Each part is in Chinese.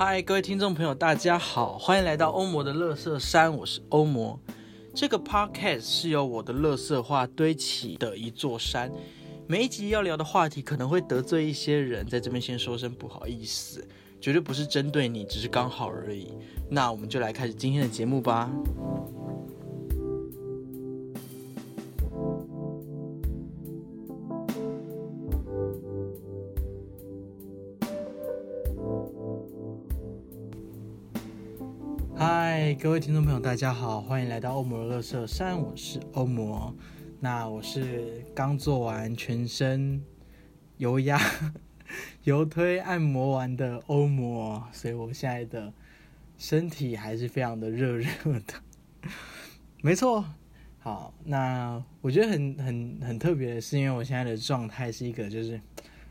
嗨，各位听众朋友，大家好，欢迎来到欧魔的乐色山，我是欧魔。这个 podcast 是由我的乐色话堆起的一座山。每一集要聊的话题可能会得罪一些人，在这边先说声不好意思，绝对不是针对你，只是刚好而已。那我们就来开始今天的节目吧。各位听众朋友，大家好，欢迎来到欧魔乐色山，我是欧魔。那我是刚做完全身油压、油推、按摩完的欧魔，所以我现在的身体还是非常的热热的。没错，好，那我觉得很很很特别的是，因为我现在的状态是一个就是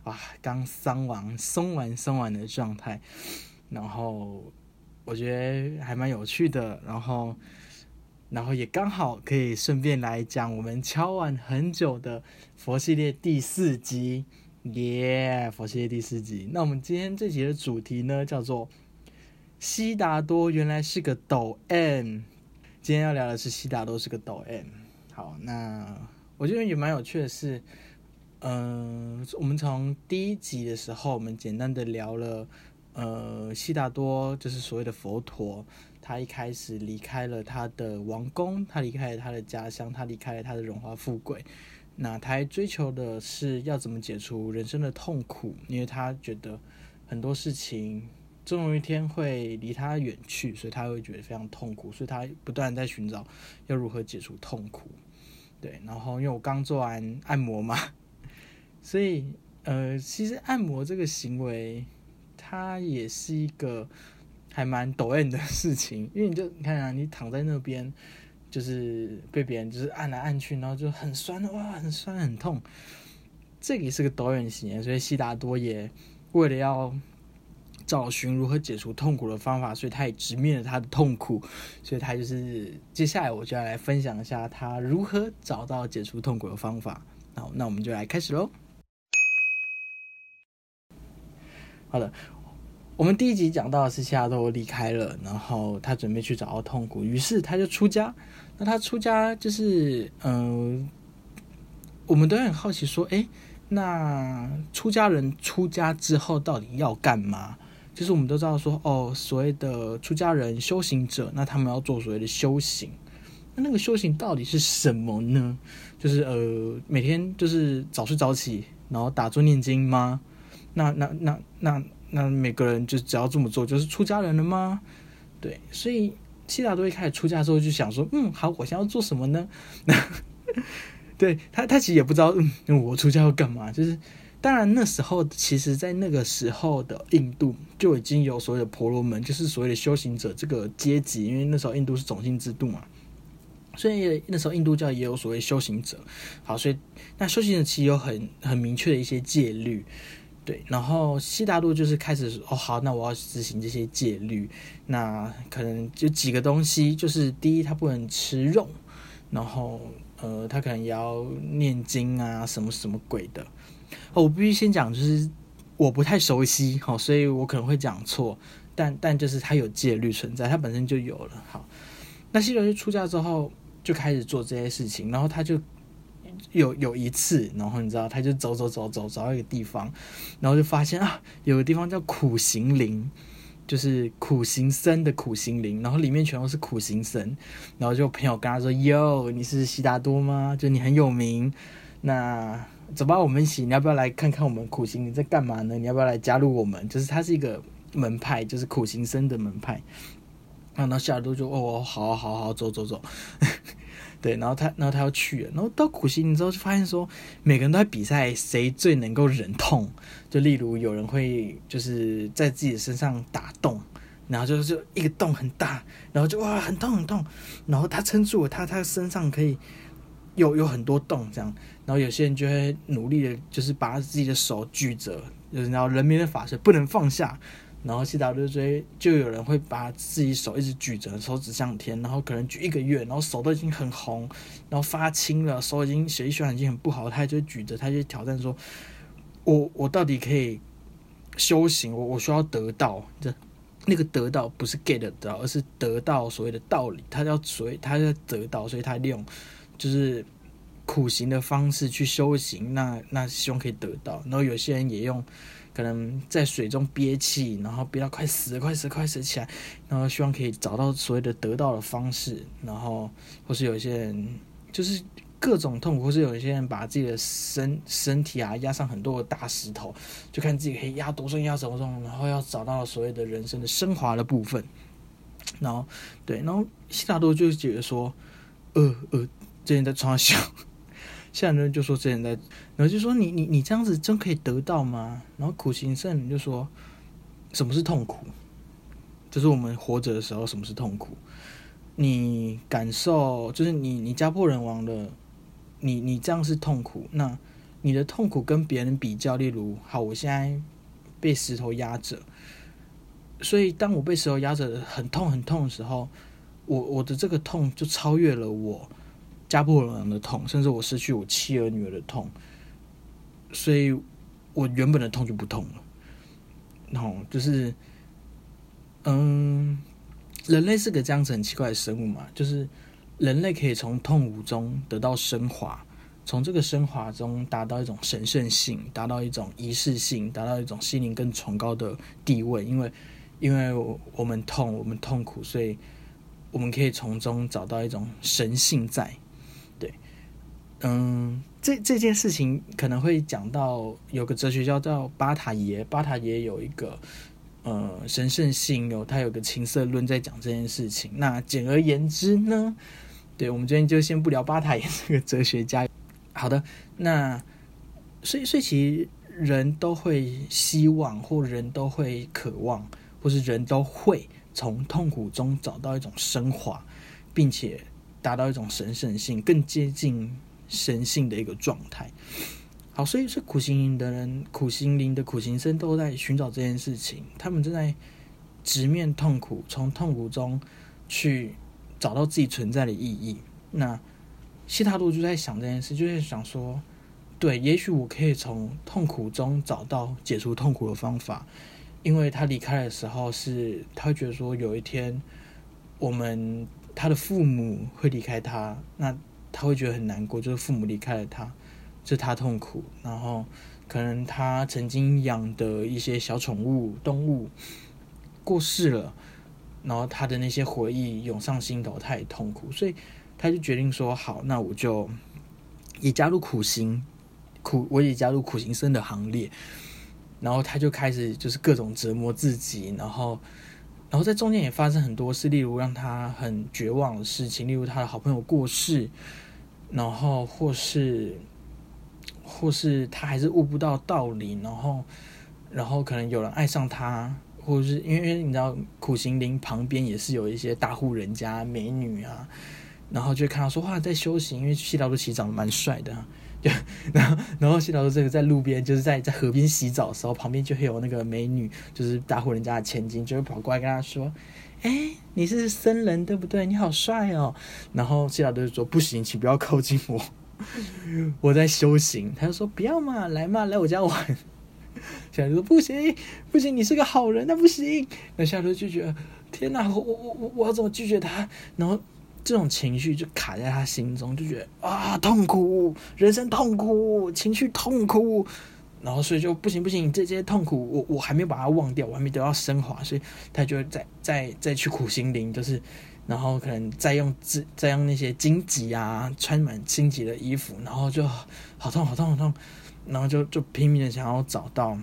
哇，刚桑完、松完、松完的状态，然后我觉得还蛮有趣的，然后。然后也刚好可以顺便来讲我们敲完很久的佛系列第四集，耶！佛系列第四集。那我们今天这集的主题呢，叫做悉达多原来是个抖 M。今天要聊的是悉达多是个抖 M。好，那我觉得也蛮有趣的是，嗯，我们从第一集的时候，我们简单的聊了，呃，悉达多就是所谓的佛陀。他一开始离开了他的王宫，他离开了他的家乡，他离开了他的荣华富贵。那他追求的是要怎么解除人生的痛苦，因为他觉得很多事情终有一天会离他远去，所以他会觉得非常痛苦，所以他不断在寻找要如何解除痛苦。对，然后因为我刚做完按摩嘛，所以呃，其实按摩这个行为，它也是一个。还蛮抖 M 的事情，因为你就你看啊，你躺在那边，就是被别人就是按来按去，然后就很酸哇，很酸很痛。这个也是个抖 M 型，所以悉达多也为了要找寻如何解除痛苦的方法，所以他也直面了他的痛苦，所以他就是接下来我就要来分享一下他如何找到解除痛苦的方法。好，那我们就来开始喽。好的。我们第一集讲到的是悉达多离开了，然后他准备去找到痛苦，于是他就出家。那他出家就是，嗯，我们都很好奇说，哎，那出家人出家之后到底要干嘛？就是我们都知道说，哦，所谓的出家人修行者，那他们要做所谓的修行。那那个修行到底是什么呢？就是呃，每天就是早睡早起，然后打坐念经吗？那那那。那那每个人就只要这么做，就是出家人了吗？对，所以悉达多一开始出家之后就想说，嗯，好，我想要做什么呢？那 对他，他其实也不知道，嗯，我出家要干嘛？就是当然那时候，其实，在那个时候的印度就已经有所谓的婆罗门，就是所谓的修行者这个阶级，因为那时候印度是种姓制度嘛，所以那时候印度教也有所谓修行者。好，所以那修行者其实有很很明确的一些戒律。对，然后悉达多就是开始哦，好，那我要执行这些戒律，那可能就几个东西，就是第一，他不能吃肉，然后呃，他可能也要念经啊，什么什么鬼的。哦，我必须先讲，就是我不太熟悉，好，所以我可能会讲错，但但就是他有戒律存在，他本身就有了。好，那悉达多出家之后就开始做这些事情，然后他就。有有一次，然后你知道，他就走走走走找到一个地方，然后就发现啊，有个地方叫苦行林，就是苦行僧的苦行林，然后里面全都是苦行僧，然后就朋友跟他说：“哟，你是悉达多吗？就你很有名，那走吧，我们一起，你要不要来看看我们苦行林在干嘛呢？你要不要来加入我们？就是它是一个门派，就是苦行僧的门派。”然后悉达多就哦，好好好，走走走。对，然后他，然后他要去了，然后到苦行之后就发现说，每个人都在比赛谁最能够忍痛。就例如有人会就是在自己的身上打洞，然后就是一个洞很大，然后就哇很痛很痛，然后他撑住了，他他身上可以有有很多洞这样，然后有些人就会努力的，就是把自己的手举着，就是然后人民的法师不能放下。然后 C W J 就有人会把自己手一直举着，手指向天，然后可能举一个月，然后手都已经很红，然后发青了，手已经血液循环已经很不好，他就举着，他就挑战说：“我我到底可以修行？我我需要得到这那个得到不是 get 得到，而是得到所谓的道理。他要所谓他要得到，所以他利用就是苦行的方式去修行。那那希望可以得到。然后有些人也用可能在水中憋气，然后憋到快死了，快死，快死起来，然后希望可以找到所谓的得到的方式。然后或是有一些人就是。各种痛苦，或是有一些人把自己的身身体啊压上很多的大石头，就看自己可以压多重压多重，然后要找到所谓的人生的升华的部分。然后，对，然后悉达多就觉得说，呃呃，这人在嘲笑，现在人就说这人在，然后就说你你你这样子真可以得到吗？然后苦行僧人就说，什么是痛苦？就是我们活着的时候，什么是痛苦？你感受就是你你家破人亡了。你你这样是痛苦，那你的痛苦跟别人比较，例如，好，我现在被石头压着，所以当我被石头压着很痛很痛的时候，我我的这个痛就超越了我家破人亡的痛，甚至我失去我妻儿女儿的痛，所以我原本的痛就不痛了。然后就是，嗯，人类是个这样子很奇怪的生物嘛，就是。人类可以从痛苦中得到升华，从这个升华中达到一种神圣性，达到一种仪式性，达到一种心灵更崇高的地位。因为，因为我们痛，我们痛苦，所以我们可以从中找到一种神性在。嗯，这这件事情可能会讲到有个哲学家叫巴塔耶，巴塔耶有一个呃神圣性，有他有个情色论在讲这件事情。那简而言之呢？对，我们今天就先不聊巴塔耶这个哲学家。好的，那所以 所以其实人都会希望，或人都会渴望，或是人都会从痛苦中找到一种升华，并且达到一种神圣性，更接近神性的一个状态。好，所以是苦行营的人，苦行灵的苦行僧都在寻找这件事情，他们正在直面痛苦，从痛苦中去。找到自己存在的意义。那西塔多就在想这件事，就是想说，对，也许我可以从痛苦中找到解除痛苦的方法。因为他离开的时候，是他会觉得说，有一天我们他的父母会离开他，那他会觉得很难过，就是父母离开了他，这他痛苦。然后可能他曾经养的一些小宠物动物过世了。然后他的那些回忆涌上心头，他也痛苦，所以他就决定说：“好，那我就也加入苦行，苦我也加入苦行僧的行列。”然后他就开始就是各种折磨自己，然后，然后在中间也发生很多事，例如让他很绝望的事情，例如他的好朋友过世，然后或是或是他还是悟不到道理，然后，然后可能有人爱上他。或者是因为你知道苦行林旁边也是有一些大户人家美女啊，然后就看到说哇在修行，因为西岛都其实长得蛮帅的，就 然后然后西岛都这个在路边就是在在河边洗澡的时候，旁边就会有那个美女，就是大户人家的千金，就会跑过来跟他说：“哎，你是僧人对不对？你好帅哦。”然后西岛就说：“不行，请不要靠近我，我在修行。”他就说：“不要嘛，来嘛，来我家玩。”小孩说：“不行，不行，你是个好人，那不行。”那夏头就觉得：“天哪，我我我我要怎么拒绝他？”然后这种情绪就卡在他心中，就觉得啊，痛苦，人生痛苦，情绪痛苦。然后所以就不行不行，这些痛苦我我还没有把它忘掉，我还没得到升华，所以他就再再再去苦心灵，就是然后可能再用自再用那些荆棘啊，穿满荆棘的衣服，然后就好痛好痛好痛。然后就就拼命的想要找到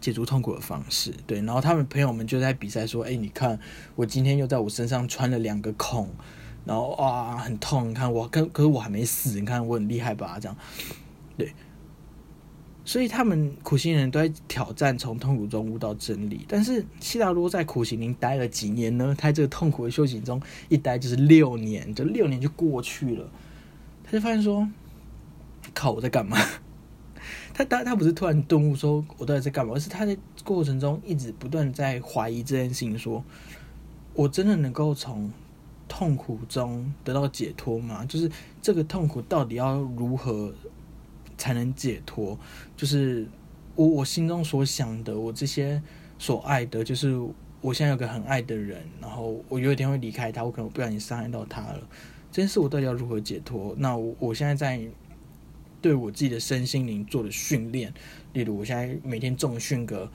解除痛苦的方式，对。然后他们朋友们就在比赛说：“哎，你看我今天又在我身上穿了两个孔，然后啊很痛。你看我，可可是我还没死，你看我很厉害吧？这样，所以他们苦行人都在挑战从痛苦中悟到真理。但是悉达多在苦行林待了几年呢？他这个痛苦的修行中一待就是六年，这六年就过去了。他就发现说：靠，我在干嘛？他他他不是突然顿悟说我到底在干嘛，而是他在过程中一直不断在怀疑这件事情，说我真的能够从痛苦中得到解脱吗？就是这个痛苦到底要如何才能解脱？就是我我心中所想的，我这些所爱的，就是我现在有个很爱的人，然后我有一天会离开他，我可能不小心伤害到他了。这件事我到底要如何解脱？那我我现在在对我自己的身心灵做的训练，例如我现在每天重训个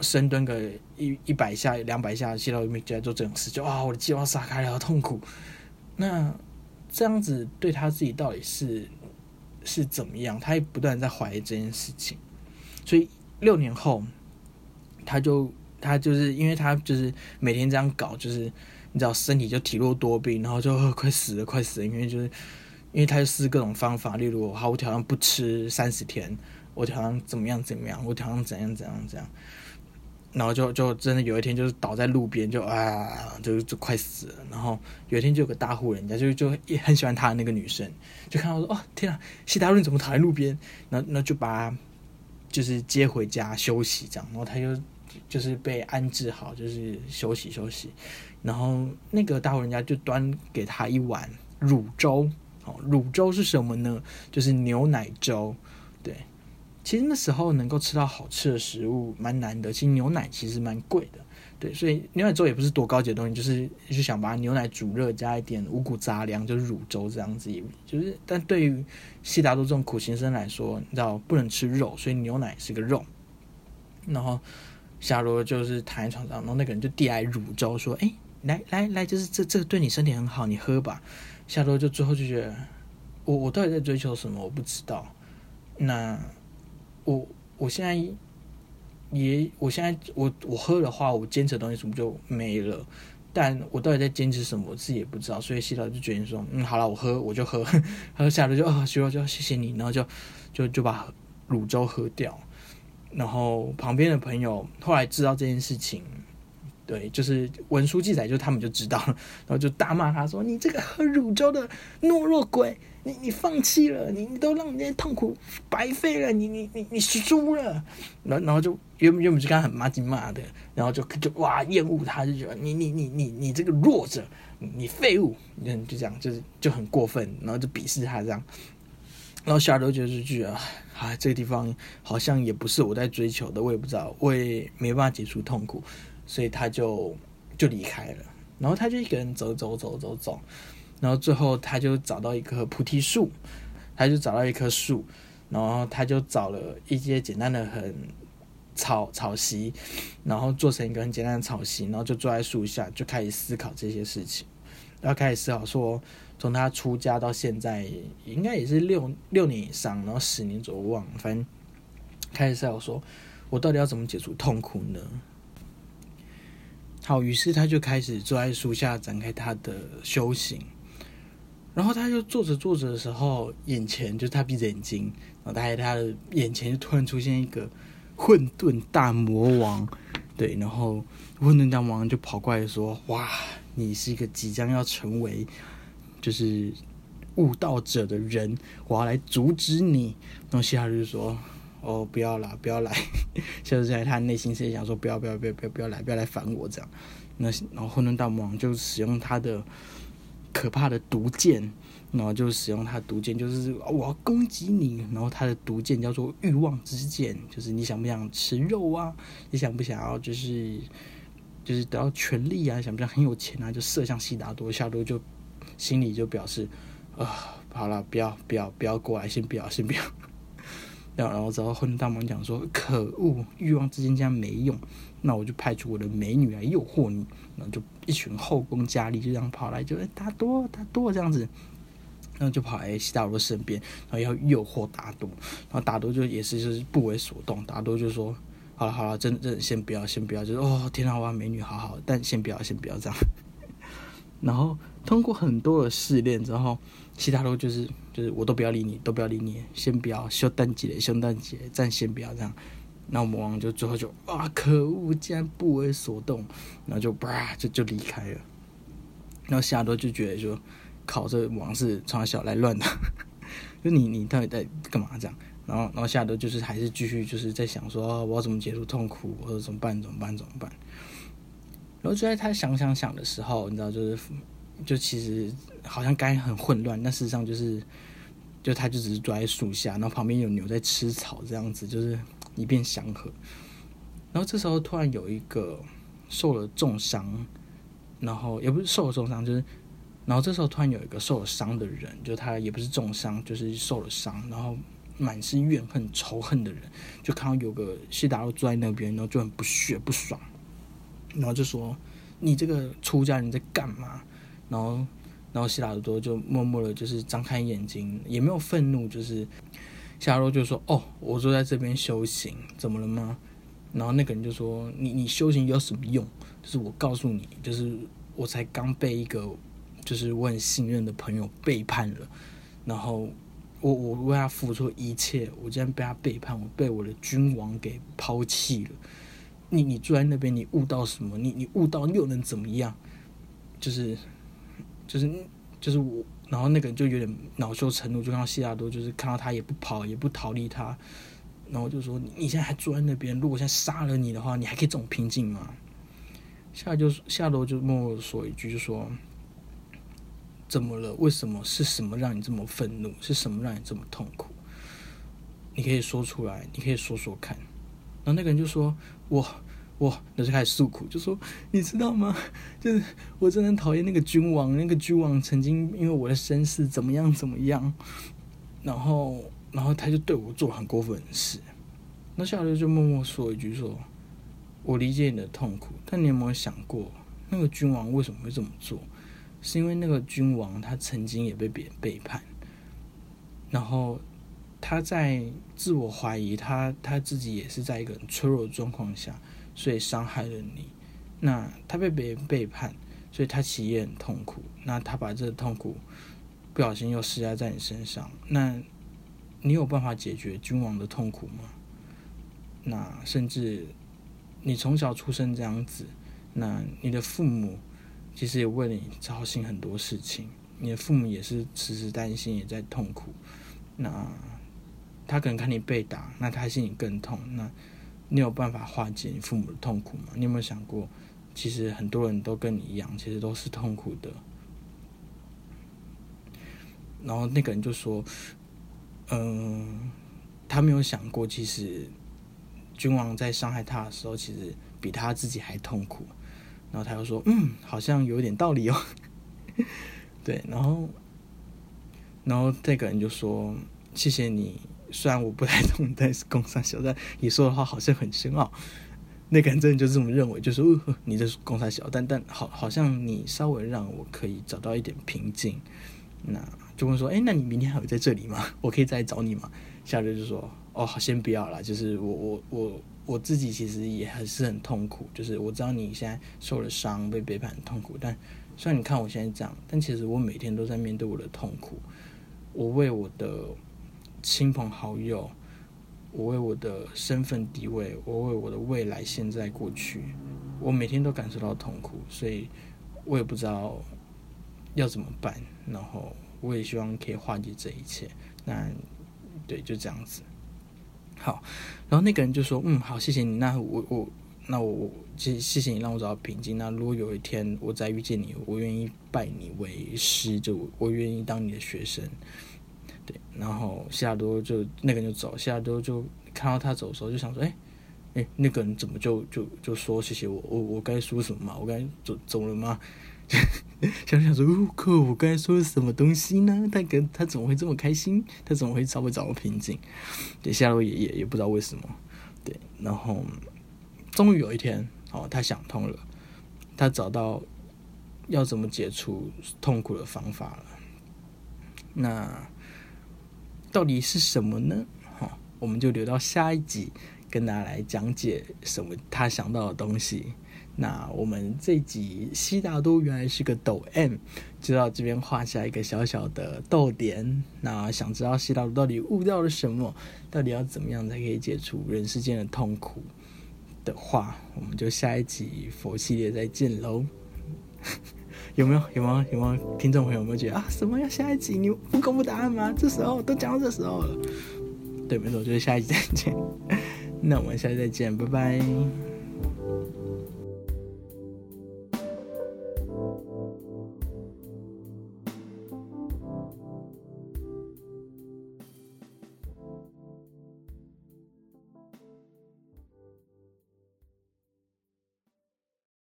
深蹲个一一百下、两百下，吸到没起来做这种事，就啊，我的计划撒开了，好痛苦。那这样子对他自己到底是是怎么样？他也不断在怀疑这件事情，所以六年后，他就他就是因为他就是每天这样搞，就是你知道身体就体弱多病，然后就快死了，快死了，因为就是因为他就试各种方法，例如好，我好像不吃三十天，我好像怎么样怎么样，我好像怎样怎样怎样。然后就就真的有一天就是倒在路边就啊就就快死了。然后有一天就有个大户人家就就也很喜欢他的那个女生，就看到说哦天啊，西达润怎么躺在路边？那那就把就是接回家休息这样。然后他就就是被安置好，就是休息休息。然后那个大户人家就端给他一碗乳粥。哦，乳粥是什么呢？就是牛奶粥。其实那时候能够吃到好吃的食物蛮难得，其实牛奶其实蛮贵的，对，所以牛奶粥也不是多高级的东西，就是就想把牛奶煮热，加一点五谷杂粮，就是乳粥这样子，就是但对于悉达多这种苦行僧来说，你知道不能吃肉，所以牛奶是个肉。然后夏罗就是躺在床上，然后那个人就递来乳粥，说：“哎，来来来，就是这这个对你身体很好，你喝吧。”夏罗就最后就觉得，我我到底在追求什么？我不知道。那。我我现在也，我现在我我喝的话，我坚持的东西怎么就没了？但我到底在坚持什么，我自己也不知道。所以洗澡就决定说：“嗯，好了，我喝，我就喝。”喝下来就啊，徐老就谢谢你，然后就就就把卤粥喝掉。然后旁边的朋友后来知道这件事情，对，就是文书记载，就他们就知道，然后就大骂他说：“你这个喝乳粥的懦弱鬼！”你你放弃了，你你都让人家痛苦白费了，你你你你输了，然然后就原原本就刚很骂劲骂的，然后就就哇厌恶他，就觉得你你你你你这个弱者，你废物，就就这样，就是就很过分，然后就鄙视他这样，然后小刘觉得就觉得啊这个地方好像也不是我在追求的，我也不知道，我也没办法解除痛苦，所以他就就离开了，然后他就一个人走走走走走。然后最后，他就找到一棵菩提树，他就找到一棵树，然后他就找了一些简单的很草草席，然后做成一个很简单的草席，然后就坐在树下，就开始思考这些事情。然后开始思考说，从他出家到现在，应该也是六六年以上，然后十年左右，忘了，反正开始思考说，我到底要怎么解除痛苦呢？好，于是他就开始坐在树下，展开他的修行。然后他就坐着坐着的时候，眼前就他闭着眼睛，然后他在他的眼前就突然出现一个混沌大魔王，对，然后混沌大魔王就跑过来说：“哇，你是一个即将要成为就是悟道者的人，我要来阻止你。”然后西哈就说：“哦，不要啦，不要来。”就是在他内心是想说：“不要，不要，不要，不要，不要来，不要来烦我。”这样，那然后混沌大魔王就使用他的。可怕的毒箭，然后就使用他毒箭，就是我要攻击你。然后他的毒箭叫做欲望之箭，就是你想不想吃肉啊？你想不想要就是就是得到权力啊？想不想很有钱啊？就射向悉达多，夏多就心里就表示啊，好了，不要不要不要过来，先不要先不要。然后然后之后混大王讲说，可恶，欲望之间这样没用。那我就派出我的美女来诱惑你，然后就一群后宫佳丽就这样跑来，就达多大多这样子，然后就跑来西达多身边，然后要诱惑达多，然后达多就也是就是不为所动，达多就说好了好了，真真的先不要先不要，就是哦天啊哇美女好好，但先不要先不要这样。然后通过很多的试炼之后，其他都就是就是我都不要理你，都不要理你，先不要修蛋姐修蛋姐，暂先不要这样。那魔王就最后就啊，可恶，竟然不为所动，然后就叭就就离开了。然后夏多就觉得说，靠，这王是从小来乱的，就你你到底在干嘛这样？然后然后夏多就是还是继续就是在想说，我要怎么解除痛苦，或者怎么办怎么办怎么办？然后就在他想想想的时候，你知道，就是就其实好像该很混乱，但事实上就是就他就只是坐在树下，然后旁边有牛在吃草，这样子就是。一片祥和，然后这时候突然有一个受了重伤，然后也不是受了重伤，就是然后这时候突然有一个受了伤的人，就他也不是重伤，就是受了伤，然后满是怨恨仇恨的人，就看到有个西达洛坐在那边，然后就很不屑不爽，然后就说：“你这个出家人在干嘛？”然后。然后希拉多就默默的，就是张开眼睛，也没有愤怒，就是夏洛就说：“哦，我坐在这边修行，怎么了吗？”然后那个人就说：“你你修行有什么用？就是我告诉你，就是我才刚被一个就是我很信任的朋友背叛了，然后我我为他付出一切，我竟然被他背叛，我被我的君王给抛弃了。你你坐在那边，你悟到什么？你你悟到又能怎么样？就是。”就是就是我，然后那个人就有点恼羞成怒，就看到希拉多，就是看到他也不跑也不逃离他，然后就说：“你现在还坐在那边，如果现在杀了你的话，你还可以这种平静吗？”下来就下罗就默默的说一句，就说：“怎么了？为什么？是什么让你这么愤怒？是什么让你这么痛苦？你可以说出来，你可以说说看。”然后那个人就说：“我。”哇，那就开始诉苦，就说你知道吗？就是我真的很讨厌那个君王，那个君王曾经因为我的身世怎么样怎么样，然后然后他就对我做很过分的事。那夏六就默默说一句说：“我理解你的痛苦，但你有没有想过，那个君王为什么会这么做？是因为那个君王他曾经也被别人背叛，然后他在自我怀疑，他他自己也是在一个很脆弱的状况下。”所以伤害了你，那他被别人背叛，所以他其实也很痛苦。那他把这个痛苦不小心又施加在你身上，那你有办法解决君王的痛苦吗？那甚至你从小出生这样子，那你的父母其实也为了你操心很多事情，你的父母也是时时担心，也在痛苦。那他可能看你被打，那他心里更痛。那你有办法化解你父母的痛苦吗？你有没有想过，其实很多人都跟你一样，其实都是痛苦的。然后那个人就说：“嗯，他没有想过，其实君王在伤害他的时候，其实比他自己还痛苦。”然后他又说：“嗯，好像有点道理哦。”对，然后，然后这个人就说：“谢谢你。”虽然我不太懂，但是工商小，但你说的话好像很深奥。那个人真的就这么认为，就是你这是工商小，但但好，好像你稍微让我可以找到一点平静。那就问说，哎，那你明天还会在这里吗？我可以再来找你吗？夏日就说，哦，先不要了。就是我我我我自己其实也还是很痛苦，就是我知道你现在受了伤，被背叛很痛苦。但虽然你看我现在这样，但其实我每天都在面对我的痛苦。我为我的。亲朋好友，我为我的身份地位，我为我的未来、现在、过去，我每天都感受到痛苦，所以我也不知道要怎么办。然后我也希望可以化解这一切。那对，就这样子。好，然后那个人就说：“嗯，好，谢谢你。那我我那我我谢谢谢你让我找到平静。那如果有一天我再遇见你，我愿意拜你为师，就我愿意当你的学生。”对，然后西亚多就那个人就走，西亚多就看到他走的时候，就想说：“哎，哎，那个人怎么就就就说谢谢我？我我该说什么嘛？我该走走了吗？” 想想说：“哦，可我该说什么东西呢？他跟他怎么会这么开心？他怎么会稍微找到平静？”对，西亚多也也也不知道为什么。对，然后终于有一天，哦，他想通了，他找到要怎么解除痛苦的方法了。那。到底是什么呢？哈，我们就留到下一集跟大家来讲解什么他想到的东西。那我们这集悉达多原来是个抖 M，就到这边画下一个小小的逗点。那想知道悉达多到底悟到了什么，到底要怎么样才可以解除人世间的痛苦的话，我们就下一集佛系列再见喽。有没有？有没有有没有听众朋友有没有觉得啊什么？要下一集？你不公布答案吗？这时候都讲到这时候了，对，没错，就是下一集再见。那我们下次再见，拜拜。